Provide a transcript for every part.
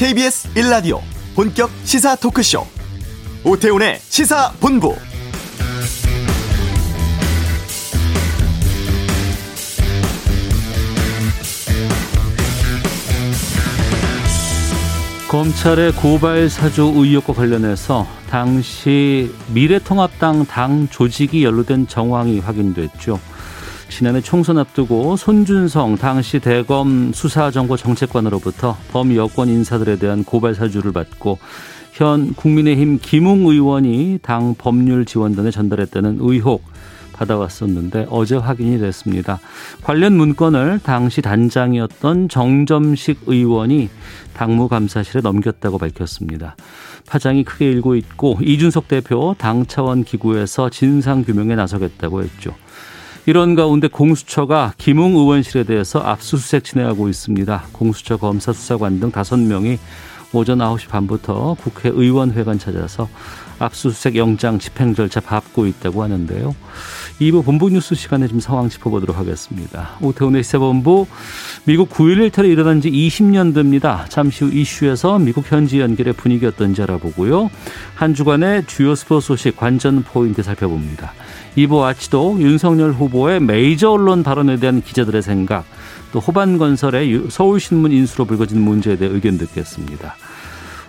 KBS 1라디오 본격 시사 토크쇼 오태훈의 시사본부 검찰의 고발 사주 의혹과 관련해서 당시 미래통합당 당 조직이 연루된 정황이 확인됐죠. 지난해 총선 앞두고 손준성 당시 대검 수사정보정책관으로부터 범여권 인사들에 대한 고발 사주를 받고 현 국민의힘 김웅 의원이 당 법률 지원단에 전달했다는 의혹 받아왔었는데 어제 확인이 됐습니다. 관련 문건을 당시 단장이었던 정점식 의원이 당무감사실에 넘겼다고 밝혔습니다. 파장이 크게 일고 있고 이준석 대표 당 차원 기구에서 진상 규명에 나서겠다고 했죠. 이런 가운데 공수처가 김웅 의원실에 대해서 압수수색 진행하고 있습니다. 공수처 검사 수사관 등 다섯 명이 오전 9시 반부터 국회의원회관 찾아서 압수수색 영장 집행 절차 밟고 있다고 하는데요. 2부 본부 뉴스 시간에 좀 상황 짚어보도록 하겠습니다. 오태훈의 시사본부 미국 9.11 테러 일어난 지 20년 됩니다. 잠시 후 이슈에서 미국 현지 연결의 분위기 어떤지 알아보고요. 한 주간의 주요 스포츠 소식 관전 포인트 살펴봅니다. 2부 아치도 윤석열 후보의 메이저 언론 발언에 대한 기자들의 생각 또 호반건설의 서울신문 인수로 불거진 문제에 대해 의견 듣겠습니다.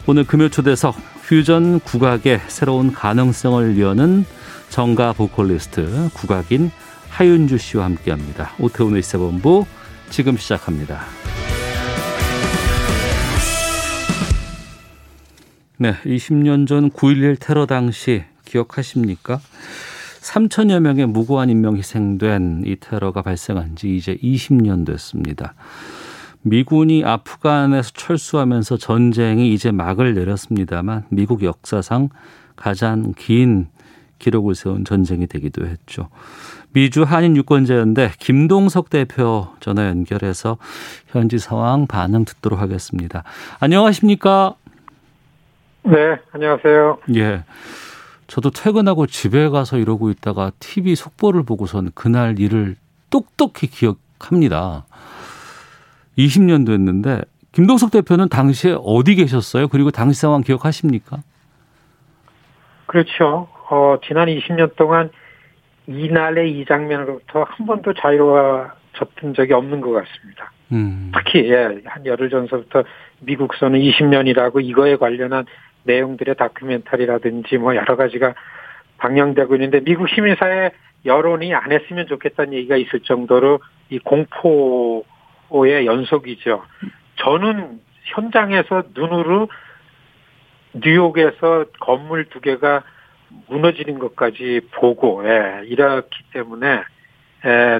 오늘 금요 초대석 퓨전 국악의 새로운 가능성을 여는 정가 보컬리스트 국악인 하윤주 씨와 함께합니다. 오태훈의 시사본부 지금 시작합니다. 네, 20년 전 9.11 테러 당시 기억하십니까? 3천여 명의 무고한 인명 희생된 이 테러가 발생한 지 이제 20년 됐습니다. 미군이 아프간에서 철수하면서 전쟁이 이제 막을 내렸습니다만 미국 역사상 가장 긴 기록을 세운 전쟁이 되기도 했죠. 미주 한인 유권자연대 김동석 대표 전화 연결해서 현지 상황 반응 듣도록 하겠습니다. 안녕하십니까? 네, 안녕하세요. 예. 저도 퇴근하고 집에 가서 이러고 있다가 TV 속보를 보고선 그날 일을 똑똑히 기억합니다. 20년 됐는데 김동석 대표는 당시에 어디 계셨어요? 그리고 당시 상황 기억하십니까? 그렇죠. 어, 지난 20년 동안 이날의 이 장면으로부터 한 번도 자유로워졌던 적이 없는 것 같습니다. 음. 특히 예, 한 열흘 전서부터 미국서는 20년이라고 이거에 관련한 내용들의 다큐멘터리라든지 뭐 여러 가지가 방영되고 있는데 미국 시민사회 여론이 안 했으면 좋겠다는 얘기가 있을 정도로 이 공포의 연속이죠. 저는 현장에서 눈으로 뉴욕에서 건물 두 개가 무너지는 것까지 보고 예, 이렇기 때문에 예,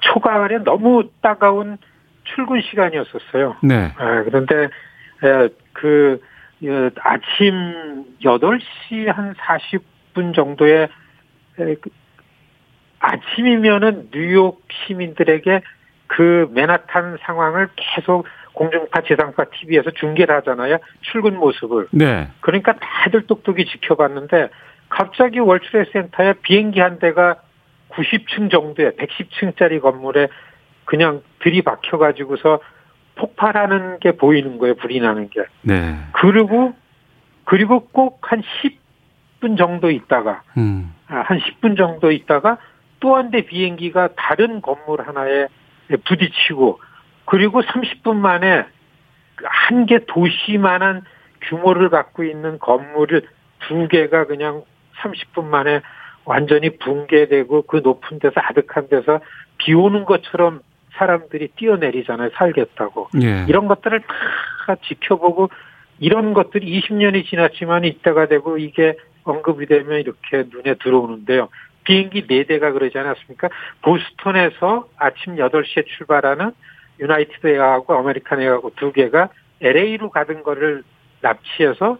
초가을에 너무 따가운 출근 시간이었었어요. 네. 예, 그런데 예, 그 예, 아침 8시 한 40분 정도에 예, 그 아침이면은 뉴욕 시민들에게 그 맨하탄 상황을 계속 공중파 지상파 TV에서 중계를 하잖아요. 출근 모습을. 네. 그러니까 다들 똑똑히 지켜봤는데 갑자기 월트레 센터에 비행기 한 대가 90층 정도의 110층짜리 건물에 그냥 들이박혀 가지고서 폭발하는 게 보이는 거예요. 불이 나는 게. 네. 그리고 그리고 꼭 한 10분 정도 있다가 음. 아, 한 10분 정도 있다가 또 한 대 비행기가 다른 건물 하나에 부딪히고 그리고 30분 만에 한 개 도시만한 규모를 갖고 있는 건물을 두 개가 그냥 30분 만에 완전히 붕괴되고 그 높은 데서 아득한 데서 비 오는 것처럼 사람들이 뛰어내리잖아요. 살겠다고. 예. 이런 것들을 다 지켜보고 이런 것들이 20년이 지났지만 이때가 되고 이게 언급이 되면 이렇게 눈에 들어오는데요. 비행기 4대가 그러지 않았습니까? 보스턴에서 아침 8시에 출발하는 United Air하고 American Air하고 두 개가 LA로 가던 거를 납치해서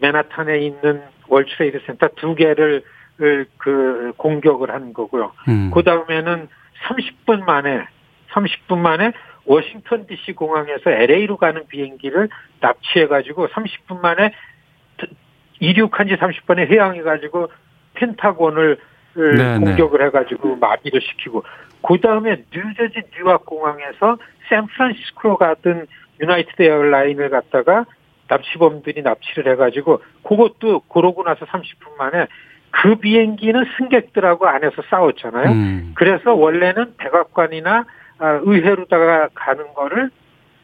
맨하탄에 있는 World Trade Center 두 개를 그 공격을 한 거고요. 음. 그 다음에는 30분 만에 30분 만에 워싱턴 DC 공항에서 LA로 가는 비행기를 납치해 가지고 30분 만에 이륙한 지 30분에 회항해 가지고 펜타곤을 네네. 공격을 해가지고 마비를 시키고 그 다음에 뉴저지 뉴욕 공항에서 샌프란시스코로 가던 유나이티드 에어라인을 갖다가 납치범들이 납치를 해가지고 그것도 그러고 나서 30분 만에 그 비행기는 승객들하고 안에서 싸웠잖아요. 음. 그래서 원래는 백악관이나 아, 의회로다가 가는 거를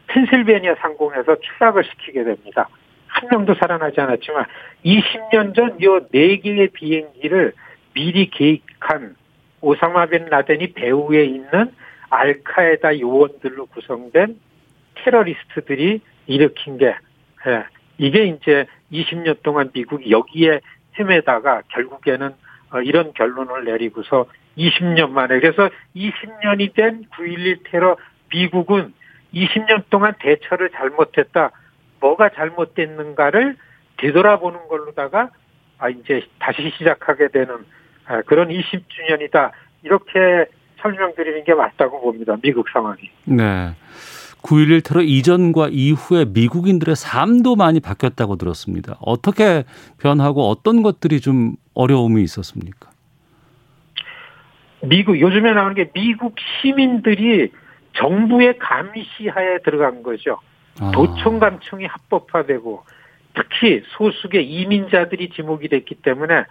펜실베니아 상공에서 추락을 시키게 됩니다. 한 명도 살아나지 않았지만 20년 전 이 네 개의 비행기를 미리 계획한 오사마 벤 라덴이 배후에 있는 알카에다 요원들로 구성된 테러리스트들이 일으킨 게 예, 이게 이제 20년 동안 미국이 여기에 헤매다가 결국에는 어, 이런 결론을 내리고서 20년 만에 그래서 20년이 된 9.11 테러 미국은 20년 동안 대처를 잘못했다. 뭐가 잘못됐는가를 되돌아보는 걸로다가 아 이제 다시 시작하게 되는 아, 그런 20주년이다. 이렇게 설명드리는 게 맞다고 봅니다. 미국 상황이. 네. 9.11 테러 이전과 이후에 미국인들의 삶도 많이 바뀌었다고 들었습니다. 어떻게 변하고 어떤 것들이 좀 어려움이 있었습니까? 미국, 요즘에 나오는 게 미국 시민들이 정부의 감시하에 들어간 거죠. 아. 도청 감청이 합법화되고 특히 소수의 이민자들이 지목이 됐기 때문에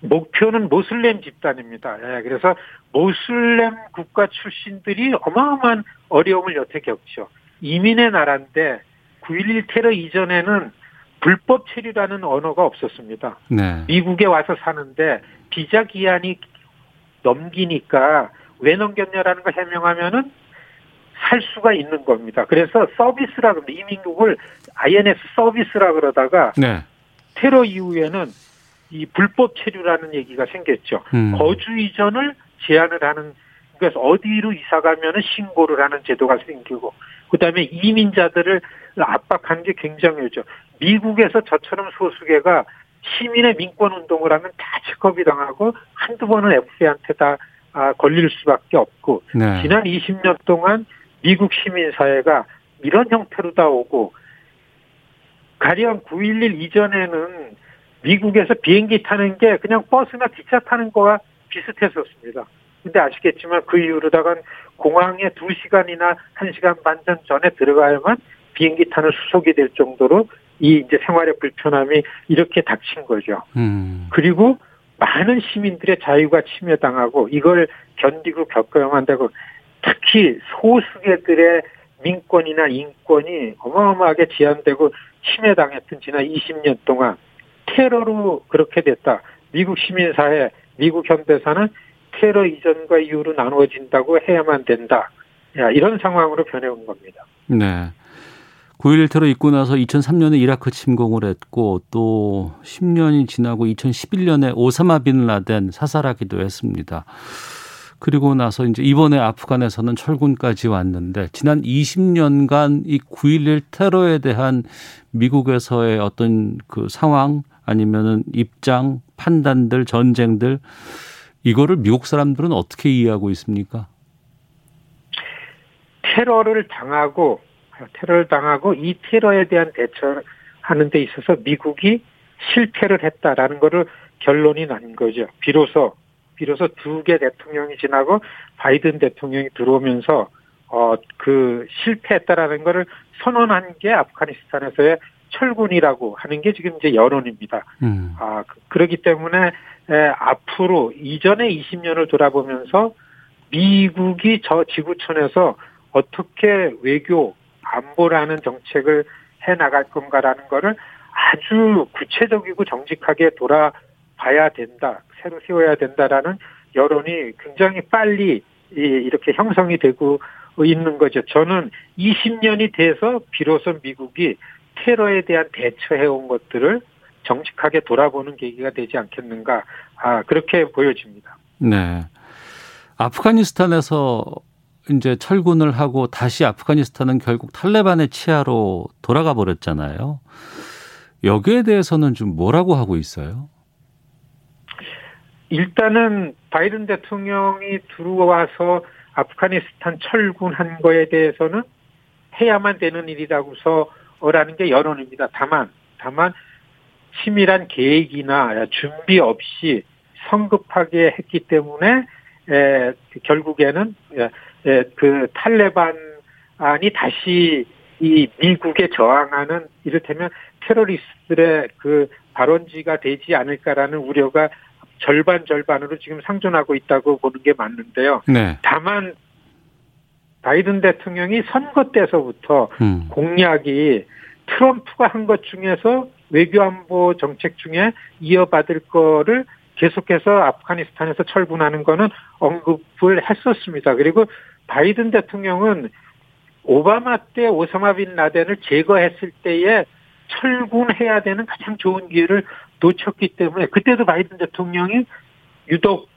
목표는 모슬렘 집단입니다. 예, 그래서 모슬렘 국가 출신들이 어마어마한 어려움을 여태 겪죠. 이민의 나라인데 9.11 테러 이전에는 불법 체류라는 언어가 없었습니다. 네. 미국에 와서 사는데 비자 기한이 넘기니까 왜 넘겼냐라는 걸 해명하면은 살 수가 있는 겁니다. 그래서 서비스라 그럽니다. 이민국을 INS 서비스라 그러다가 네. 테러 이후에는 이 불법 체류라는 얘기가 생겼죠. 음. 거주 이전을 제한을 하는 그래서 어디로 이사 가면은 신고를 하는 제도가 생기고 그다음에 이민자들을 압박하는 게 굉장히 죠. 미국에서 저처럼 소수계가 시민의 민권 운동을 하면 다 체크업이 당하고 한두 번은 FBI한테 다 아, 걸릴 수밖에 없고 네. 지난 20년 동안 미국 시민 사회가 이런 형태로 다 오고 가령 9.11 이전에는 미국에서 비행기 타는 게 그냥 버스나 기차 타는 거와 비슷했었습니다. 근데 아시겠지만 그 이후로다가 공항에 2시간이나 1시간 반 전 전에 들어가야만 비행기 타는 수속이 될 정도로 이 이제 생활의 불편함이 이렇게 닥친 거죠. 음. 그리고 많은 시민들의 자유가 침해당하고 이걸 견디고 겪어야만 한다고 특히 소수계들의 민권이나 인권이 어마어마하게 제한되고 침해당했던 지난 20년 동안 테러로 그렇게 됐다. 미국 시민사회, 미국 현대사는 테러 이전과 이후로 나누어진다고 해야만 된다. 야, 이런 상황으로 변해온 겁니다. 네. 9.11 테러 있고 나서 2003년에 이라크 침공을 했고 또 10년이 지나고 2011년에 오사마 빈 라덴 사살하기도 했습니다. 그리고 나서 이제 이번에 아프간에서는 철군까지 왔는데 지난 20년간 이 9.11 테러에 대한 미국에서의 어떤 그 상황 아니면은 입장, 판단들, 전쟁들 이거를 미국 사람들은 어떻게 이해하고 있습니까? 테러를 당하고 테러를 당하고 이 테러에 대한 대처하는 데 있어서 미국이 실패를 했다라는 거를 결론이 난 거죠. 비로소 비로소 두 개 대통령이 지나고 바이든 대통령이 들어오면서 어 그 실패했다라는 거를 선언한 게 아프가니스탄에서의 철군이라고 하는 게 지금 이제 여론입니다. 음. 아 그, 그렇기 때문에 에, 앞으로 이전의 20년을 돌아보면서 미국이 저 지구촌에서 어떻게 외교 안보라는 정책을 해 나갈 건가라는 거를 아주 구체적이고 정직하게 돌아봐야 된다. 새로 세워야 된다라는 여론이 굉장히 빨리 이렇게 형성이 되고 있는 거죠. 저는 20년이 돼서 비로소 미국이 테러에 대한 대처해온 것들을 정직하게 돌아보는 계기가 되지 않겠는가, 아, 그렇게 보여집니다. 네. 아프가니스탄에서 이제 철군을 하고 다시 아프가니스탄은 결국 탈레반의 치하로 돌아가 버렸잖아요. 여기에 대해서는 좀 뭐라고 하고 있어요? 일단은 바이든 대통령이 들어와서 아프가니스탄 철군한 거에 대해서는 해야만 되는 일이라고서라는 게 여론입니다. 다만, 다만 치밀한 계획이나 준비 없이 성급하게 했기 때문에 에, 결국에는 에, 에, 그 탈레반이 다시 이 미국에 저항하는 이를테면 테러리스트들의 그 발원지가 되지 않을까라는 우려가 절반 절반으로 지금 상존하고 있다고 보는 게 맞는데요. 네. 다만 바이든 대통령이 선거 때서부터 음. 공약이 트럼프가 한 것 중에서 외교안보 정책 중에 이어받을 거를 계속해서 아프가니스탄에서 철군하는 거는 언급을 했었습니다. 그리고 바이든 대통령은 오바마 때 오사마 빈 라덴을 제거했을 때에 철군해야 되는 가장 좋은 기회를 놓쳤기 때문에 그때도 바이든 대통령이 유독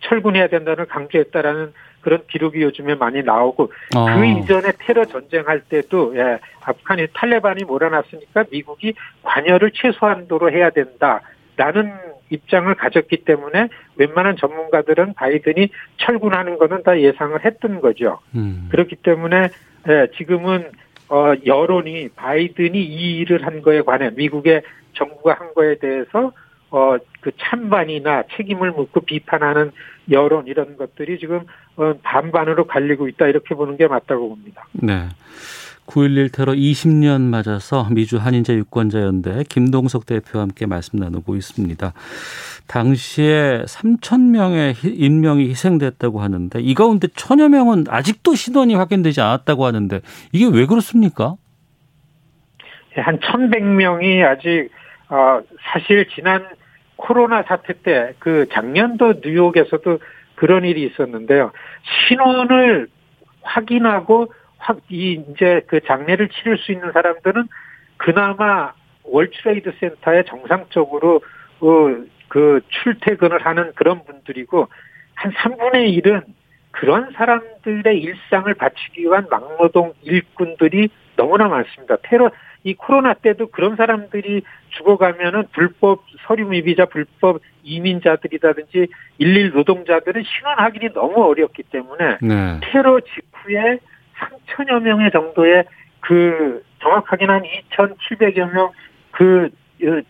철군해야 된다는 강조했다라는 그런 기록이 요즘에 많이 나오고 어. 그 이전에 테러 전쟁할 때도 예, 아프간이 탈레반이 몰아놨으니까 미국이 관여를 최소한도로 해야 된다라는 입장을 가졌기 때문에 웬만한 전문가들은 바이든이 철군하는 거는 다 예상을 했던 거죠. 음. 그렇기 때문에 예, 지금은 어, 여론이 바이든이 이 일을 한 거에 관해 미국의 정부가 한 거에 대해서 어, 그 찬반이나 책임을 묻고 비판하는 여론 이런 것들이 지금 어, 반반으로 갈리고 있다 이렇게 보는 게 맞다고 봅니다. 네. 9.11 테러 20년 맞아서 미주 한인자 유권자연대 김동석 대표와 함께 말씀 나누고 있습니다. 당시에 3천 명의 인명이 희생됐다고 하는데 이 가운데 천여 명은 아직도 신원이 확인되지 않았다고 하는데 이게 왜 그렇습니까? 예, 한 1,100명이 아직 어, 사실 지난 코로나 사태 때 그 작년도 뉴욕에서도 그런 일이 있었는데요. 신원을 확인하고 확, 이, 이제 그 장례를 치를 수 있는 사람들은 그나마 월트레이드 센터에 정상적으로, 어, 그 출퇴근을 하는 그런 분들이고, 한 3분의 1은 그런 사람들의 일상을 바치기 위한 막노동 일꾼들이 너무나 많습니다. 테러, 이 코로나 때도 그런 사람들이 죽어가면은 불법 서류 미비자, 불법 이민자들이라든지 일일 노동자들은 신원 확인이 너무 어렵기 때문에 네. 테러 직후에 3천여 명의 정도의 그 정확하게는 한 2,700여 명 그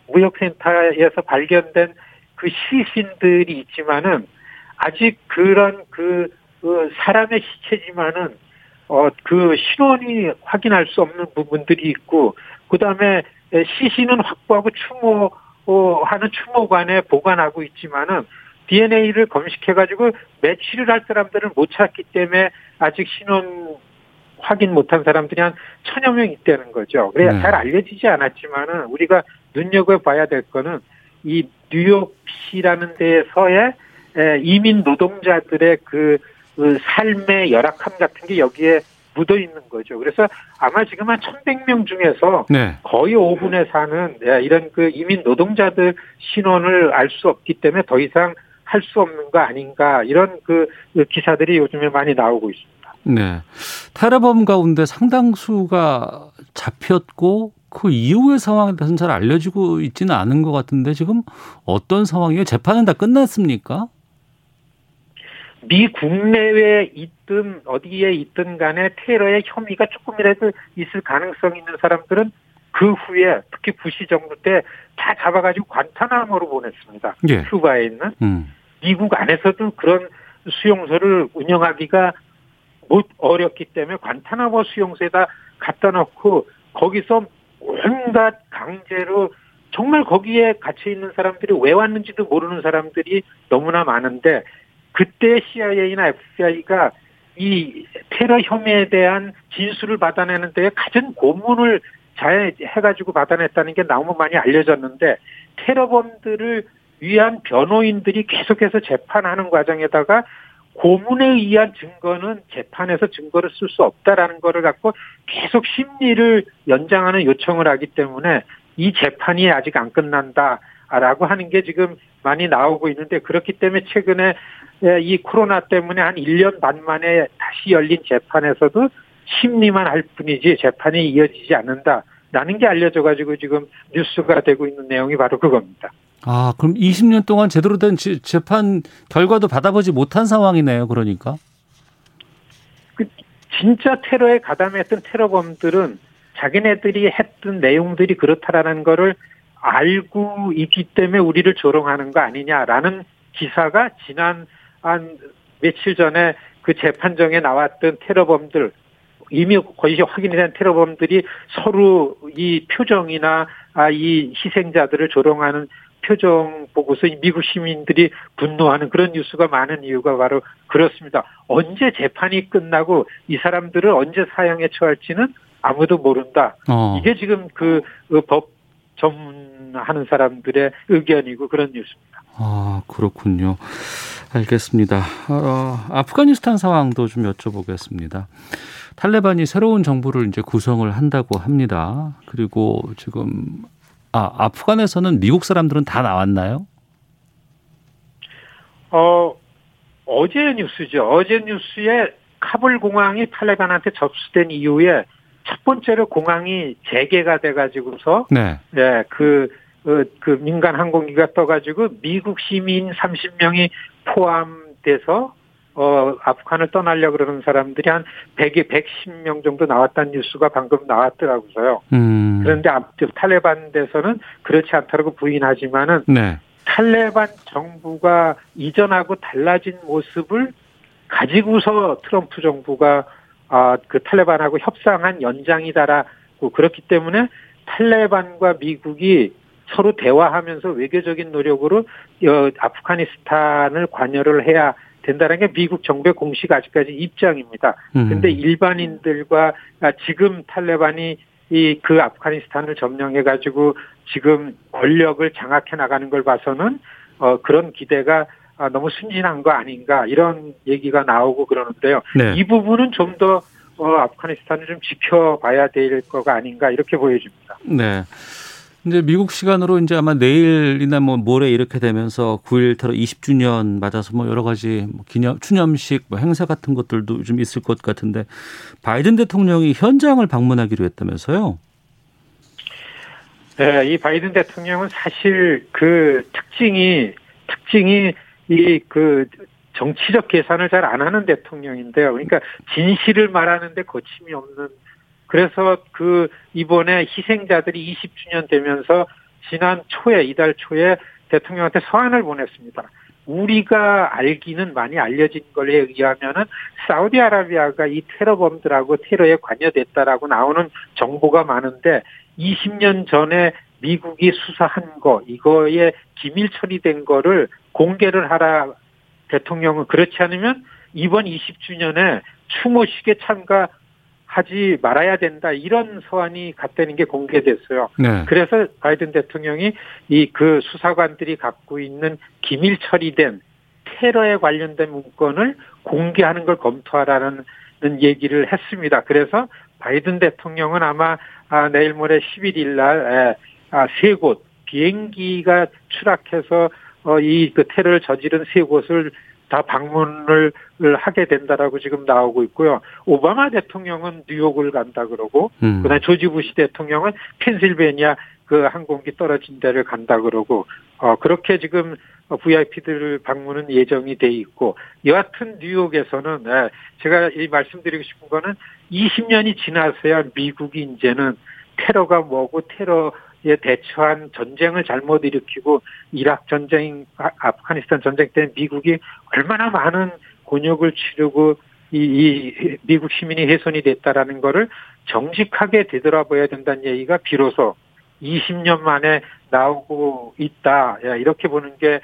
무역센터에서 발견된 그 시신들이 있지만은 아직 그런 그, 그 사람의 시체지만은 어 그 신원이 확인할 수 없는 부분들이 있고 그 다음에 시신은 확보하고 추모하는 추모관에 보관하고 있지만은 DNA를 검식해가지고 매취를 할 사람들은 못 찾기 때문에 아직 신원 확인 못한 사람들이 한 천여 명 있다는 거죠. 그래 네. 잘 알려지지 않았지만은 우리가 눈여겨 봐야 될 거는 이 뉴욕시라는 데에서의 이민 노동자들의 그, 그 삶의 열악함 같은 게 여기에 묻어 있는 거죠. 그래서 아마 지금 한 1100명 중에서 네. 거의 5분에 사는 이런 그 이민 노동자들 신원을 알 수 없기 때문에 더 이상 할 수 없는 거 아닌가 이런 그 기사들이 요즘에 많이 나오고 있습니다. 네. 테러범 가운데 상당수가 잡혔고 그 이후의 상황에 대해서는 잘 알려지고 있지는 않은 것 같은데 지금 어떤 상황이에요? 재판은 다 끝났습니까? 미 국내외에 있든 어디에 있든 간에 테러의 혐의가 조금이라도 있을 가능성 있는 사람들은 그 후에 특히 부시 정부 때 다 잡아가지고 관타나모로 보냈습니다. 예. 큐바에 있는 음. 미국 안에서도 그런 수용소를 운영하기가 못 어렵기 때문에 관타나모 수용소에다 갖다 놓고 거기서 온갖 강제로 정말 거기에 갇혀 있는 사람들이 왜 왔는지도 모르는 사람들이 너무나 많은데 그때 CIA나 FBI가 이 테러 혐의에 대한 진술을 받아내는 데 가진 고문을 잘 해가지고 받아냈다는 게 너무 많이 알려졌는데 테러범들을 위한 변호인들이 계속해서 재판하는 과정에다가 고문에 의한 증거는 재판에서 증거를 쓸 수 없다라는 거를 갖고 계속 심리를 연장하는 요청을 하기 때문에 이 재판이 아직 안 끝난다라고 하는 게 지금 많이 나오고 있는데 그렇기 때문에 최근에 이 코로나 때문에 한 1년 반 만에 다시 열린 재판에서도 심리만 할 뿐이지 재판이 이어지지 않는다 라는 게 알려져 가지고 지금 뉴스가 되고 있는 내용이 바로 그겁니다. 아, 그럼 20년 동안 제대로 된 재판 결과도 받아보지 못한 상황이네요. 그러니까. 그 진짜 테러에 가담했던 테러범들은 자기네들이 했던 내용들이 그렇다라는 거를 알고 있기 때문에 우리를 조롱하는 거 아니냐라는 기사가 지난 한 며칠 전에 그 재판정에 나왔던 테러범들 이미 거의 확인이 된 테러범들이 서로 이 표정이나 아, 이 희생자들을 조롱하는 표정 보고서 미국 시민들이 분노하는 그런 뉴스가 많은 이유가 바로 그렇습니다. 언제 재판이 끝나고 이 사람들을 언제 사형에 처할지는 아무도 모른다. 어. 이게 지금 그법 그 전문하는 사람들의 의견이고 그런 뉴스입니다. 아 그렇군요. 알겠습니다. 어, 아프가니스탄 상황도 좀 여쭤보겠습니다. 탈레반이 새로운 정부를 이제 구성을 한다고 합니다. 그리고 지금 아 아프간에서는 미국 사람들은 다 나왔나요? 어 어제 뉴스죠. 어제 뉴스에 카불 공항이 탈레반한테 접수된 이후에 첫 번째로 공항이 재개가 돼가지고서 네, 예그 그, 그 민간 항공기가 떠가지고 미국 시민 30명이 포함돼서 어 아프간을 떠나려 그러는 사람들이 한 100에 110명 정도 나왔다는 뉴스가 방금 나왔더라고요. 음. 그런데 탈레반에서는 그렇지 않다고 부인하지만은 네. 탈레반 정부가 이전하고 달라진 모습을 가지고서 트럼프 정부가 아, 그 탈레반하고 협상한 연장이다라고 그렇기 때문에 탈레반과 미국이 서로 대화하면서 외교적인 노력으로 어, 아프가니스탄을 관여를 해야 된다는 게 미국 정부의 공식 아직까지 입장입니다. 음. 근데 일반인들과 아, 지금 탈레반이 이 그 아프가니스탄을 점령해 가지고 지금 권력을 장악해 나가는 걸 봐서는 어 그런 기대가 아, 너무 순진한 거 아닌가 이런 얘기가 나오고 그러는데요. 네. 이 부분은 좀더 어, 아프가니스탄을 좀 지켜봐야 될 거가 아닌가 이렇게 보여집니다. 네. 이제 미국 시간으로 이제 아마 내일이나 뭐 모레 이렇게 되면서 9일 테러 20주년 맞아서 뭐 여러 가지 뭐 기념 추념식 뭐 행사 같은 것들도 좀 있을 것 같은데 바이든 대통령이 현장을 방문하기로 했다면서요? 네, 이 바이든 대통령은 사실 그 특징이 특징이 이 그 정치적 계산을 잘 안 하는 대통령인데요. 그러니까 진실을 말하는데 거침이 없는 그래서 그 이번에 희생자들이 20주년 되면서 지난 초에 이달 초에 대통령한테 서한을 보냈습니다. 우리가 알기는 많이 알려진 걸에 의하면은 사우디아라비아가 이 테러범들하고 테러에 관여됐다라고 나오는 정보가 많은데 20년 전에 미국이 수사한 거 이거에 기밀 처리된 거를 공개를 하라 대통령은 그렇지 않으면 이번 20주년에 추모식에 참가 하지 말아야 된다 이런 서한이 갔다는 게 공개됐어요. 네. 그래서 바이든 대통령이 이 그 수사관들이 갖고 있는 기밀 처리된 테러에 관련된 문건을 공개하는 걸 검토하라는 얘기를 했습니다. 그래서 바이든 대통령은 아마 아, 내일 모레 11일 날 아, 세곳 비행기가 추락해서 어, 이그 테러를 저지른 세 곳을 다 방문을 하게 된다라고 지금 나오고 있고요. 오바마 대통령은 뉴욕을 간다 그러고, 음. 그다음 조지 부시 대통령은 펜실베니아 그 항공기 떨어진 데를 간다 그러고, 어 그렇게 지금 VIP들 방문은 예정이 돼 있고, 여하튼 뉴욕에서는 네, 제가 이 말씀드리고 싶은 거는 20년이 지나서야 미국이 이제는 테러가 뭐고 테러 에 대처한 전쟁을 잘못 일으키고 이락 전쟁, 아, 아프가니스탄 전쟁 때 미국이 얼마나 많은 곤욕을 치르고 이, 이 미국 시민이 훼손이 됐다라는 거를 정직하게 되돌아봐야 된다는 얘기가 비로소 20년 만에 나오고 있다. 이렇게 보는 게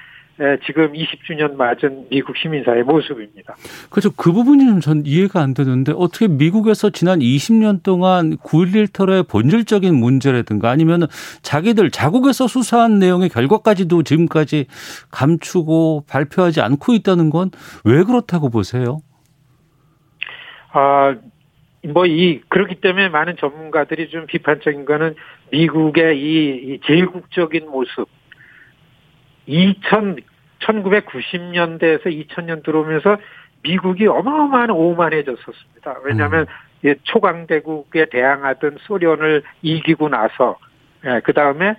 지금 20주년 맞은 미국 시민사의 모습입니다. 그렇죠. 그 부분이 좀 전 이해가 안 되는데 어떻게 미국에서 지난 20년 동안 9.11 테러의 본질적인 문제라든가 아니면 자기들 자국에서 수사한 내용의 결과까지도 지금까지 감추고 발표하지 않고 있다는 건 왜 그렇다고 보세요? 아, 뭐 이 그렇기 때문에 많은 전문가들이 좀 비판적인 거는 미국의 이, 이 제일국적인 모습 2000 1990년대에서 2000년 들어오면서 미국이 어마어마한 오만해졌었습니다. 왜냐하면 음. 초강대국에 대항하던 소련을 이기고 나서 예, 그 다음에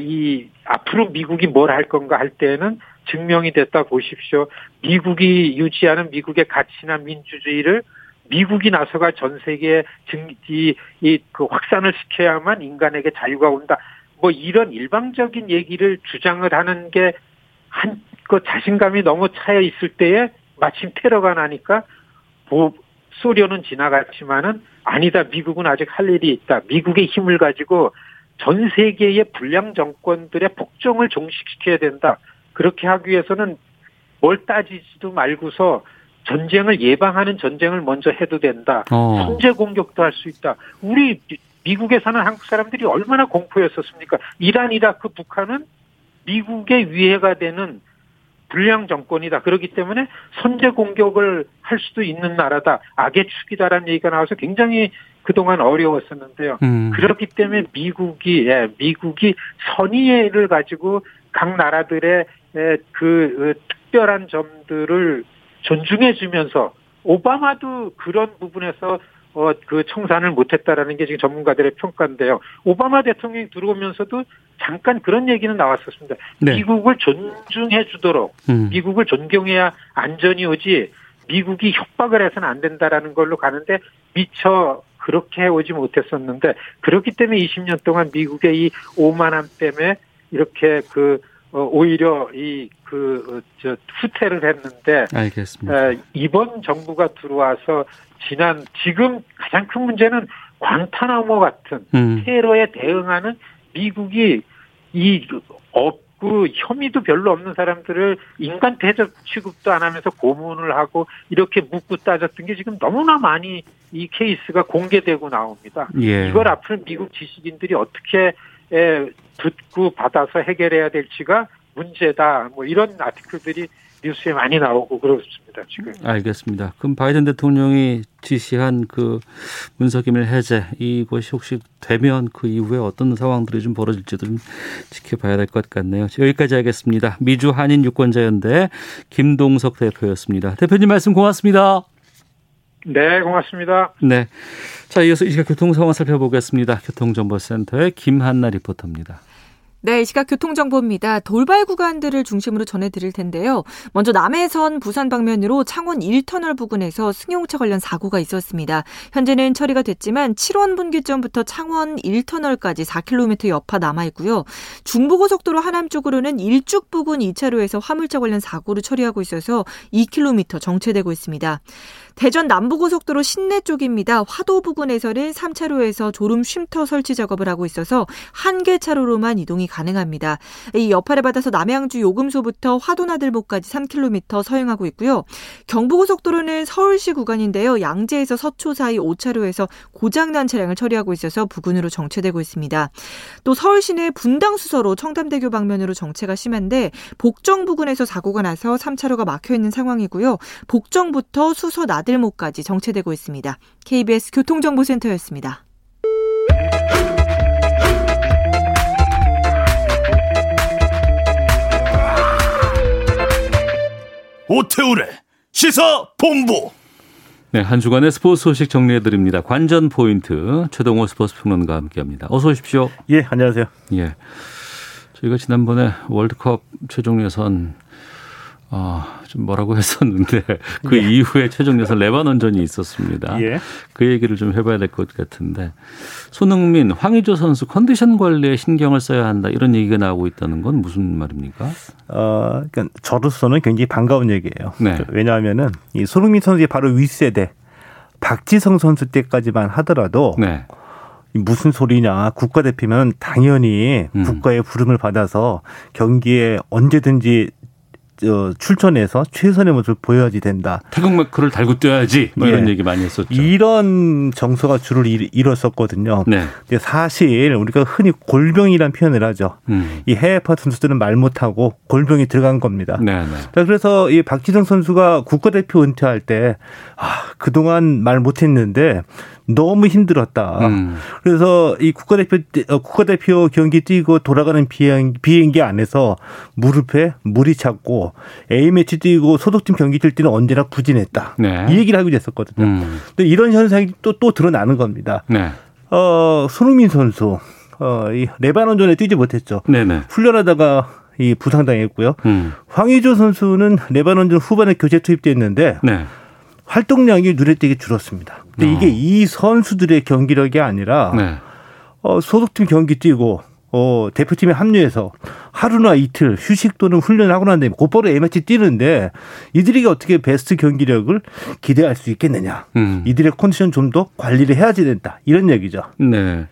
이 앞으로 미국이 뭘 할 건가 할 때는 증명이 됐다 보십시오. 미국이 유지하는 미국의 가치나 민주주의를 미국이 나서가 전 세계에 증, 이, 이, 그 확산을 시켜야만 인간에게 자유가 온다. 뭐 이런 일방적인 얘기를 주장을 하는 게 한 그 자신감이 너무 차여 있을 때에 마침 테러가 나니까 뭐 소련은 지나갔지만은 아니다. 미국은 아직 할 일이 있다. 미국의 힘을 가지고 전 세계의 불량 정권들의 폭정을 종식시켜야 된다. 그렇게 하기 위해서는 뭘 따지지도 말고서 전쟁을 예방하는 전쟁을 먼저 해도 된다. 어. 선제 공격도 할 수 있다. 우리 미국에 사는 한국 사람들이 얼마나 공포였었습니까? 이란, 이라크, 북한은 미국의 위해가 되는 불량 정권이다. 그렇기 때문에 선제 공격을 할 수도 있는 나라다. 악의 축이다라는 얘기가 나와서 굉장히 그동안 어려웠었는데요. 음. 그렇기 때문에 미국이 예, 미국이 선의를 가지고 각 나라들의 예, 그, 그 특별한 점들을 존중해 주면서 오바마도 그런 부분에서 어, 그 청산을 못했다라는 게 지금 전문가들의 평가인데요. 오바마 대통령이 들어오면서도 잠깐 그런 얘기는 나왔었습니다. 네. 미국을 존중해 주도록 음. 미국을 존경해야 안전이 오지 미국이 협박을 해서는 안 된다라는 걸로 가는데 미처 그렇게 오지 못했었는데 그렇기 때문에 20년 동안 미국의 이 오만함 때문에 이렇게 그 어, 오히려 이그 저 후퇴를 했는데 알겠습니다. 에, 이번 정부가 들어와서 지난 지금 가장 큰 문제는 광타나모 같은 음. 테러에 대응하는 미국이 이 없고 혐의도 별로 없는 사람들을 인간 대접 취급도 안 하면서 고문을 하고 이렇게 묻고 따졌던 게 지금 너무나 많이 이 케이스가 공개되고 나옵니다. 예. 이걸 앞으로 미국 지식인들이 어떻게 듣고 받아서 해결해야 될지가 문제다. 뭐 이런 아티클들이 뉴스에 많이 나오고 그렇습니다. 지금. 알겠습니다. 그럼 바이든 대통령이 지시한 그 문서기밀 해제 이것이 혹시 되면 그 이후에 어떤 상황들이 좀 벌어질지도 좀 지켜봐야 될 것 같네요. 여기까지 하겠습니다. 미주 한인 유권자연대 김동석 대표였습니다. 대표님 말씀 고맙습니다. 네, 고맙습니다. 네. 자, 이어서 이 시각 교통 상황 살펴보겠습니다. 교통정보센터의 김한나 리포터입니다. 네, 이 시각 교통정보입니다. 돌발 구간들을 중심으로 전해드릴 텐데요. 먼저 남해선 부산 방면으로 창원 1터널 부근에서 승용차 관련 사고가 있었습니다. 현재는 처리가 됐지만 7원 분기점부터 창원 1터널까지 4km 여파 남아있고요. 중부고속도로 하남 쪽으로는 일죽 부근 2차로에서 화물차 관련 사고를 처리하고 있어서 2km 정체되고 있습니다. 대전 남부고속도로 신내 쪽입니다. 화도 부근에서는 3차로에서 졸음 쉼터 설치 작업을 하고 있어서 한 개 차로로만 이동이 가능합니다. 이 여파를 받아서 남양주 요금소부터 화도나들목까지 3km 서행하고 있고요. 경부고속도로는 서울시 구간인데요. 양재에서 서초 사이 5차로에서 고장난 차량을 처리하고 있어서 부근으로 정체되고 있습니다. 또 서울시 내 분당 수서로 청담대교 방면으로 정체가 심한데 복정 부근에서 사고가 나서 3차로가 막혀 있는 상황이고요. 복정부터 수서 나들 나들목까지 정체되고 있습니다. KBS 교통정보센터였습니다. 오태우래 시사 본부. 네, 한 주간의 스포츠 소식 정리해 드립니다. 관전 포인트 최동호 스포츠 평론가 함께합니다. 어서 오십시오. 예, 안녕하세요. 예. 저희가 지난번에 월드컵 최종 예선 아, 좀 뭐라고 했었는데 그 예. 이후에 최종 예선 레바논전이 있었습니다. 예. 그 얘기를 좀 해봐야 될 것 같은데 손흥민, 황의조 선수 컨디션 관리에 신경을 써야 한다 이런 얘기가 나오고 있다는 건 무슨 말입니까? 어, 그러니까 저로서는 굉장히 반가운 얘기예요. 네. 왜냐하면은 이 손흥민 선수의 바로 윗세대 박지성 선수 때까지만 하더라도 네. 무슨 소리냐 국가대표면 당연히 음. 국가의 부름을 받아서 경기에 언제든지 저 출전해서 최선의 모습을 보여야지 된다. 태극 마크를 달고 뛰어야지. 뭐 이런 예. 얘기 많이 했었죠. 이런 정서가 주를 잃었었거든요. 네. 근데 사실 우리가 흔히 골병이란 표현을 하죠. 음. 이 해외파 선수들은 말 못하고 골병이 들어간 겁니다. 네, 네. 그래서 이 박지성 선수가 국가대표 은퇴할 때 아, 그동안 말 못했는데 너무 힘들었다. 음. 그래서 이 국가대표 어, 국가대표 경기 뛰고 돌아가는 비행 비행기 안에서 무릎에 물이 찼고 A 매치 뛰고 소속팀 경기 뛸 때는 언제나 부진했다. 네. 이 얘기를 하고 있었거든요. 음. 근데 이런 현상이 또또 드러나는 겁니다. 네. 어 손흥민 선수 어 이 레바논전에 뛰지 못했죠. 네네. 훈련하다가 이 부상당했고요. 음. 황의조 선수는 레바논전 후반에 교체 투입됐는데 네. 활동량이 눈에 띄게 줄었습니다. 근데 어. 이게 이 선수들의 경기력이 아니라 네. 어, 소속팀 경기 뛰고 어, 대표팀에 합류해서 하루나 이틀 휴식 또는 훈련을 하고 난 다음에 곧바로 A매치 뛰는데 이들에게 어떻게 베스트 경기력을 기대할 수 있겠느냐. 음. 이들의 컨디션 좀 더 관리를 해야지 된다. 이런 얘기죠. 네.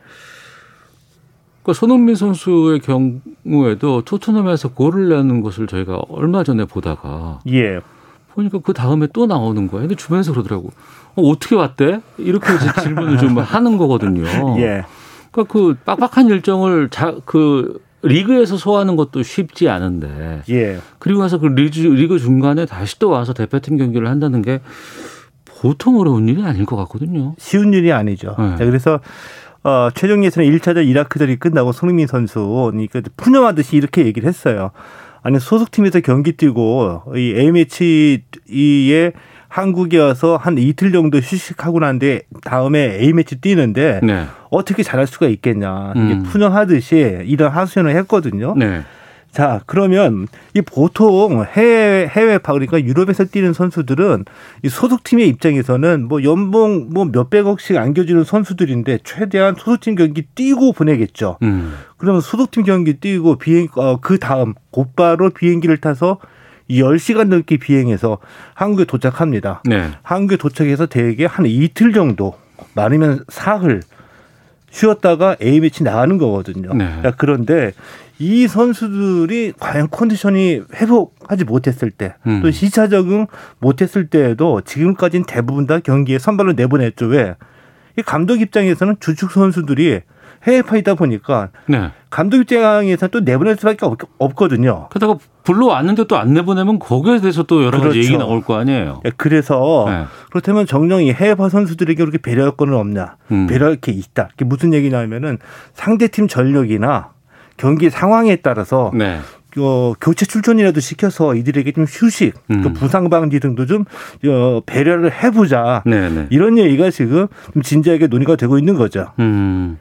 그 손흥민 선수의 경우에도 토트넘에서 골을 내는 것을 저희가 얼마 전에 보다가 예. 보니까 그 다음에 또 나오는 거예요. 근데 주변에서 그러더라고. 어, 어떻게 왔대? 이렇게 질문을 좀 하는 거거든요. 예. 그러니까 그 빡빡한 일정을 자, 그 리그에서 소화하는 것도 쉽지 않은데. 예. 그리고 나서 그 리그, 리그 중간에 다시 또 와서 대표팀 경기를 한다는 게 보통 어려운 일이 아닐 것 같거든요. 쉬운 일이 아니죠. 네. 자, 그래서 어, 최종 예선에 1차전 이라크전이 끝나고 손흥민 선수 그 푸념하듯이 이렇게 얘기를 했어요. 아니 소속팀에서 경기 뛰고 이 A매치에 한국에 와서 한 이틀 정도 휴식하고 난 뒤에 다음에 A매치 뛰는데 네. 어떻게 잘할 수가 있겠냐. 이게 음. 푸념하듯이 이런 하소연을 했거든요. 네. 자, 그러면 이 보통 해외 해외파 그러니까 유럽에서 뛰는 선수들은 이 소속팀의 입장에서는 뭐 연봉 뭐 몇백억씩 안겨주는 선수들인데 최대한 소속팀 경기 뛰고 보내겠죠. 음. 그러면 소속팀 경기 뛰고 비행 어, 그 다음 곧바로 비행기를 타서 10시간 넘게 비행해서 한국에 도착합니다. 네. 한국에 도착해서 대개 한 이틀 정도 많으면 사흘 쉬었다가 A매치 나가는 거거든요. 네. 그런데 이 선수들이 과연 컨디션이 회복하지 못했을 때, 음. 또 시차 적응 못했을 때에도 지금까지는 대부분 다 경기에 선발로 내보냈죠. 왜? 이 감독 입장에서는 주축 선수들이 해외파 이다 보니까 네. 감독 입장에서 또 내보낼 수밖에 없, 거든요 그러다가 불러왔는데 또 안 내보내면 거기에 대해서 또 여러 그렇죠. 가지 얘기 나올 거 아니에요. 예, 그래서 네. 그렇다면 정령이 해외파 선수들에게 그렇게 배려할 거는 없냐? 음. 배려할 게 있다. 이게 무슨 얘기냐면은 상대팀 전력이나 경기 상황에 따라서 네. 어, 교체 출전이라도 시켜서 이들에게 좀 휴식, 음. 또 부상 방지 등도 좀 어, 배려를 해보자. 네네. 네. 이런 얘기가 지금 좀 진지하게 논의가 되고 있는 거죠. 음.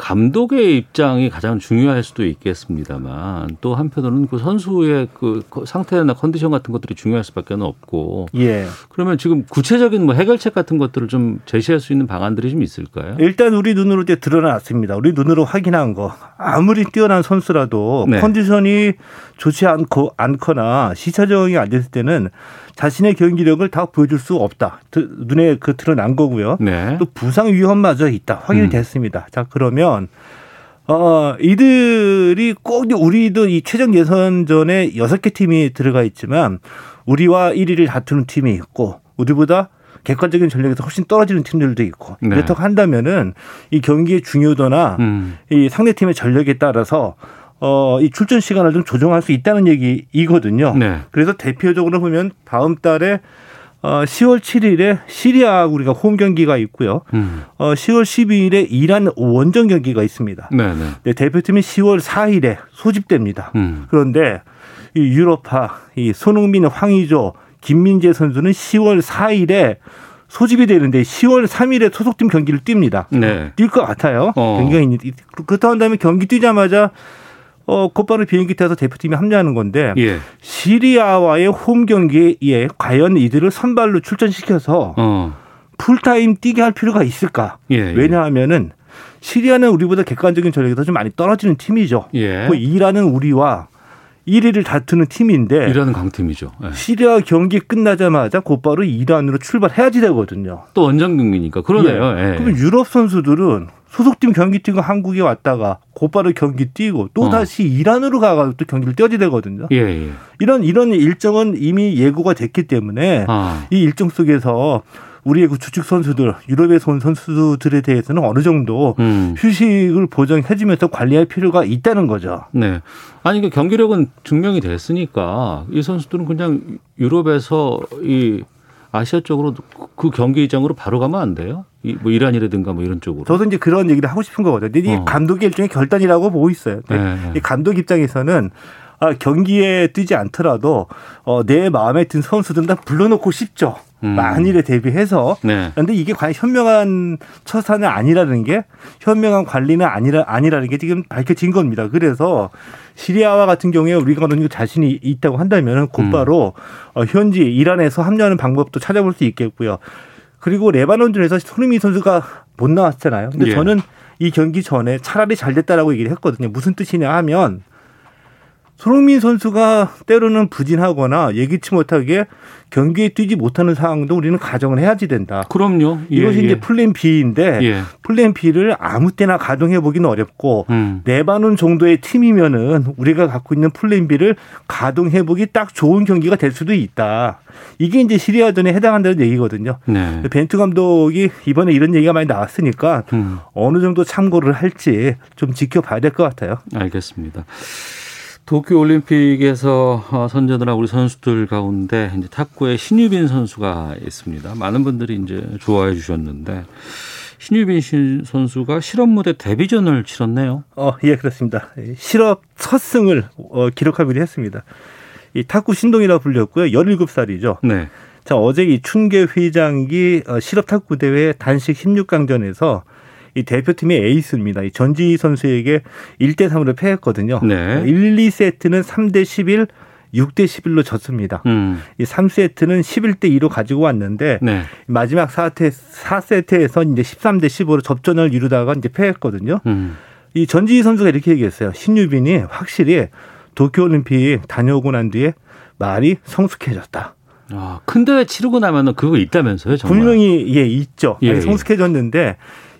감독의 입장이 가장 중요할 수도 있겠습니다만 또 한편으로는 그 선수의 그 상태나 컨디션 같은 것들이 중요할 수밖에 없고 예. 그러면 지금 구체적인 뭐 해결책 같은 것들을 좀 제시할 수 있는 방안들이 좀 있을까요? 일단 우리 눈으로 이제 드러났습니다. 우리 눈으로 확인한 거 아무리 뛰어난 선수라도 네. 컨디션이 좋지 않고 않거나 시차 적응이 안 됐을 때는 자신의 경기력을 다 보여줄 수 없다. 눈에 그 드러난 거고요. 네. 또 부상 위험마저 있다. 확인이 음. 됐습니다. 자 그러면 어 이들이 꼭 우리도 이 최종 예선전에 여섯 개 팀이 들어가 있지만 우리와 1위를 다투는 팀이 있고 우리보다 객관적인 전력에서 훨씬 떨어지는 팀들도 있고 네. 그렇다고 한다면은 이 경기의 중요도나 음. 이 상대 팀의 전력에 따라서 어, 이 출전 시간을 좀 조정할 수 있다는 얘기이거든요. 네. 그래서 대표적으로 보면 다음 달에 어, 10월 7일에 시리아 우리가 홈 경기가 있고요. 음. 어, 10월 12일에 이란 원정 경기가 있습니다. 네, 네. 네, 대표팀이 10월 4일에 소집됩니다. 음. 그런데 이 유럽파 이 손흥민, 황의조, 김민재 선수는 10월 4일에 소집이 되는데 10월 3일에 소속팀 경기를 띱니다. 네. 뛸것 같아요. 어. 경기가 있는 그렇다 한다면 경기 뛰자마자 어, 곧바로 비행기 타서 대표팀에 합류하는 건데 예. 시리아와의 홈 경기에 과연 이들을 선발로 출전시켜서 어. 풀타임 뛰게 할 필요가 있을까? 예, 예. 왜냐하면은 시리아는 우리보다 객관적인 전력에서 좀 많이 떨어지는 팀이죠. 예. 그 이라는 우리와 1위를 다투는 팀인데 이라는 강팀이죠. 예. 시리아 경기 끝나자마자 곧바로 이란으로 출발해야지 되거든요. 또 원정 경기니까 그러네요. 예. 예. 그럼 유럽 선수들은 소속팀 경기 뛰고 한국에 왔다가 곧바로 경기 뛰고 또 어. 다시 이란으로 가가지고 또 경기를 뛰어야 되거든요. 예, 예. 이런 이런 일정은 이미 예고가 됐기 때문에 아. 이 일정 속에서 우리의 그 주축 선수들 유럽에서 온 선수들에 대해서는 어느 정도 음. 휴식을 보장해주면서 관리할 필요가 있다는 거죠. 네. 아니 그 경기력은 증명이 됐으니까 이 선수들은 그냥 유럽에서 이 아시아 쪽으로 그 경기장으로 바로 가면 안 돼요? 뭐 이란이라든가 뭐 이런 쪽으로. 저도 이제 그런 얘기를 하고 싶은 거거든요. 이 어. 감독의 일종의 결단이라고 보고 있어요. 네. 이 감독 입장에서는 아, 경기에 뛰지 않더라도 어, 내 마음에 든 선수들은 다 불러놓고 싶죠. 음. 만일에 대비해서. 네. 그런데 이게 과연 현명한 처사는 아니라는 게 현명한 관리는 아니라 아니라는 게 지금 밝혀진 겁니다. 그래서 시리아와 같은 경우에 우리가 어느 정도 자신이 있다고 한다면 곧바로 음. 어, 현지 이란에서 합류하는 방법도 찾아볼 수 있겠고요. 그리고 레바논전에서 손흥민 선수가 못 나왔잖아요. 근데 예. 저는 이 경기 전에 차라리 잘 됐다라고 얘기를 했거든요. 무슨 뜻이냐 하면 손흥민 선수가 때로는 부진하거나 예기치 못하게 경기에 뛰지 못하는 상황도 우리는 가정을 해야지 된다. 그럼요. 예, 이것이 예. 이제 플랜 B인데 예. 플랜 B를 아무 때나 가동해 보기는 어렵고 음. 레바논 정도의 팀이면은 우리가 갖고 있는 플랜 B를 가동해 보기 딱 좋은 경기가 될 수도 있다. 이게 이제 시리아전에 해당한다는 얘기거든요. 네. 벤투 감독이 이번에 이런 얘기가 많이 나왔으니까 음. 어느 정도 참고를 할지 좀 지켜봐야 될 것 같아요. 알겠습니다. 도쿄 올림픽에서 어, 선전을 한 우리 선수들 가운데 이제 탁구의 신유빈 선수가 있습니다. 많은 분들이 이제 좋아해 주셨는데 신유빈 선수가 실업 무대 데뷔전을 치렀네요. 어, 예, 그렇습니다. 실업 첫 승을 어, 기록하기로 했습니다. 이 탁구 신동이라 불렸고요. 17살이죠. 네. 자, 어제 이 춘계 회장이 어, 실업 탁구 대회 단식 16강전에서 이 대표팀의 에이스입니다. 이 전지희 선수에게 1대 3으로 패했거든요. 네. 1, 2세트는 3대 11, 6대 11로 졌습니다. 음. 이 3세트는 11대 2로 가지고 왔는데 네. 마지막 4세트 4세트에서 이제 13대 15로 접전을 이루다가 이제 패했거든요. 음. 이 전지희 선수가 이렇게 얘기했어요. 신유빈이 확실히 도쿄 올림픽 다녀오고 난 뒤에 말이 성숙해졌다. 아, 큰 대회 치르고 나면은 그거 있다면서요, 정말. 분명히 예, 있죠. 예, 예. 성숙해졌는데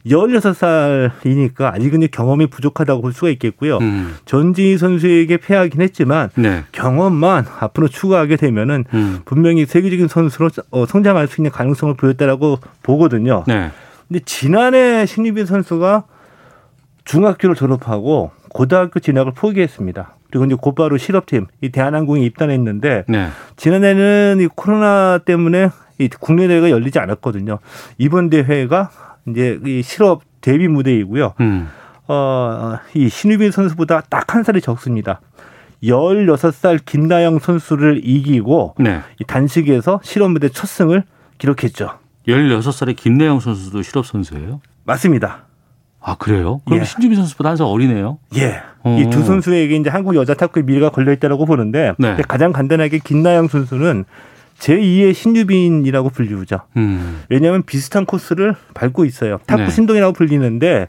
16살이니까 아직은 경험이 부족하다고 볼 수가 있겠고요. 음. 전지희 선수에게 패하긴 했지만 네. 경험만 앞으로 추가하게 되면은 음. 분명히 세계적인 선수로 어, 성장할 수 있는 가능성을 보였다라고 보거든요. 네. 근데 지난해 신유빈 선수가 중학교를 졸업하고 고등학교 진학을 포기했습니다. 그리고 이제 곧바로 실업팀 이 대한항공에 입단했는데 네. 지난해는 이 코로나 때문에 이 국내 대회가 열리지 않았거든요. 이번 대회가 이제 이 실업 데뷔 무대이고요. 음. 어, 이 신유빈 선수보다 딱 한 살이 적습니다. 16살 김나영 선수를 이기고 네. 이 단식에서 실업 무대 첫 승을 기록했죠. 16살의 김나영 선수도 실업 선수예요? 맞습니다. 아 그래요? 그럼 예. 신주빈 선수보다 한 살 어리네요. 예. 이 두 선수에게 이제 한국 여자 탁구의 미래가 걸려 있다라고 보는데 네. 가장 간단하게 김나영 선수는 제2의 신유빈이라고 불리우죠. 음. 왜냐하면 비슷한 코스를 밟고 있어요. 탁구 네. 신동이라고 불리는데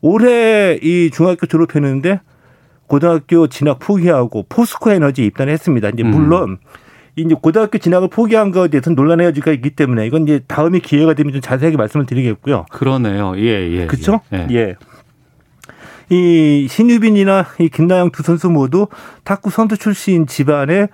올해 이 중학교 졸업했는데 고등학교 진학 포기하고 포스코 에너지 입단했습니다. 이제 음. 물론 음. 이제 고등학교 진학을 포기한 것에 대해서는 논란의 여지가 있기 때문에 이건 이제 다음에 기회가 되면 좀 자세하게 말씀을 드리겠고요. 그러네요. 예, 예. 그렇죠? 예. 예. 이 신유빈이나 이 김나영 두 선수 모두 탁구 선수 출신 집안의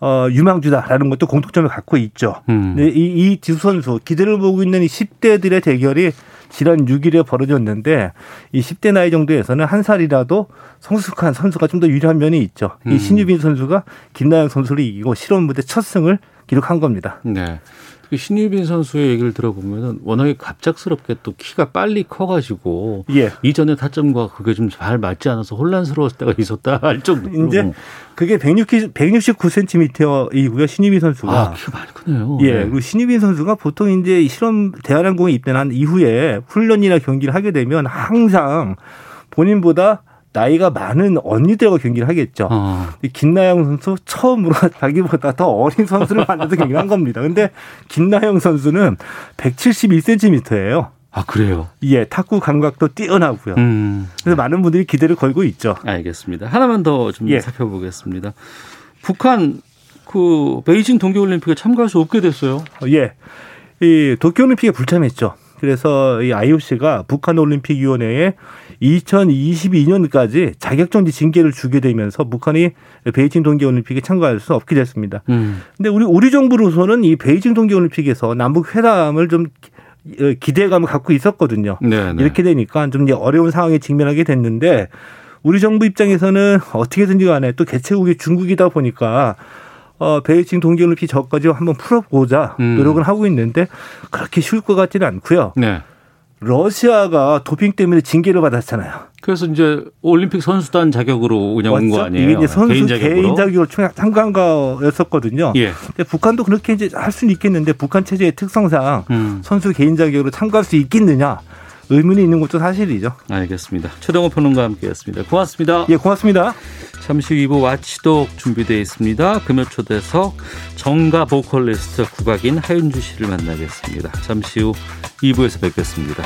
어, 유망주다라는 것도 공통점을 갖고 있죠. 음. 네, 이, 이 지수 선수 기대를 보고 있는 이 10대들의 대결이 지난 6일에 벌어졌는데 이 10대 나이 정도에서는 한 살이라도 성숙한 선수가 좀 더 유리한 면이 있죠. 음. 이 신유빈 선수가 김나영 선수를 이기고 실험 무대 첫 승을 기록한 겁니다. 네. 그 신유빈 선수의 얘기를 들어보면은 워낙에 갑작스럽게 또 키가 빨리 커가지고 예. 이전의 타점과 그게 좀 잘 맞지 않아서 혼란스러웠을 때가 있었다 할 정도로 이제 그게 160, 169cm이고요 신유빈 선수가 아, 키가 많이 크네요. 예, 네. 그리고 신유빈 선수가 보통 이제 실험 대한항공에 입단한 이후에 훈련이나 경기를 하게 되면 항상 본인보다 나이가 많은 언니들하고 경기를 하겠죠. 어. 김나영 선수 처음으로 자기보다 더 어린 선수를 만나서 경기를 한 겁니다. 근데 김나영 선수는 171cm예요. 아 그래요? 예, 탁구 감각도 뛰어나고요. 음. 그래서 많은 분들이 기대를 걸고 있죠. 알겠습니다. 하나만 더좀 예. 살펴보겠습니다. 북한 그 베이징 동계올림픽에 참가할 수 없게 됐어요. 예, 이 도쿄올림픽에 불참했죠. 그래서 이 IOC가 북한 올림픽 위원회에 2022년까지 자격정지 징계를 주게 되면서 북한이 베이징 동계올림픽에 참가할 수 없게 됐습니다. 음. 근데 우리 우리 정부로서는 이 베이징 동계올림픽에서 남북 회담을 좀 기대감을 갖고 있었거든요. 네네. 네. 이렇게 되니까 좀 어려운 상황에 직면하게 됐는데 우리 정부 입장에서는 어떻게든지 간에 또 개최국이 중국이다 보니까 어, 베이징 동계올림픽 저까지 한번 풀어보자 음. 노력을 하고 있는데 그렇게 쉬울 것 같지는 않고요. 네. 러시아가 도핑 때문에 징계를 받았잖아요. 그래서 이제 올림픽 선수단 자격으로 그냥 온 거 아니에요? 이게 이제 선수 개인 자격으로, 개인 자격으로 참가한 거였었거든요. 예. 근데 북한도 그렇게 이제 할 수는 있겠는데 북한 체제의 특성상 음. 선수 개인 자격으로 참가할 수 있겠느냐 의문이 있는 것도 사실이죠. 알겠습니다. 최동호 평론가와 함께했습니다. 고맙습니다. 예, 고맙습니다. 잠시 후 2부 와치독 준비되어 있습니다. 금요 초대석 정가 보컬리스트 국악인 하윤주 씨를 만나겠습니다. 잠시 후 2부에서 뵙겠습니다.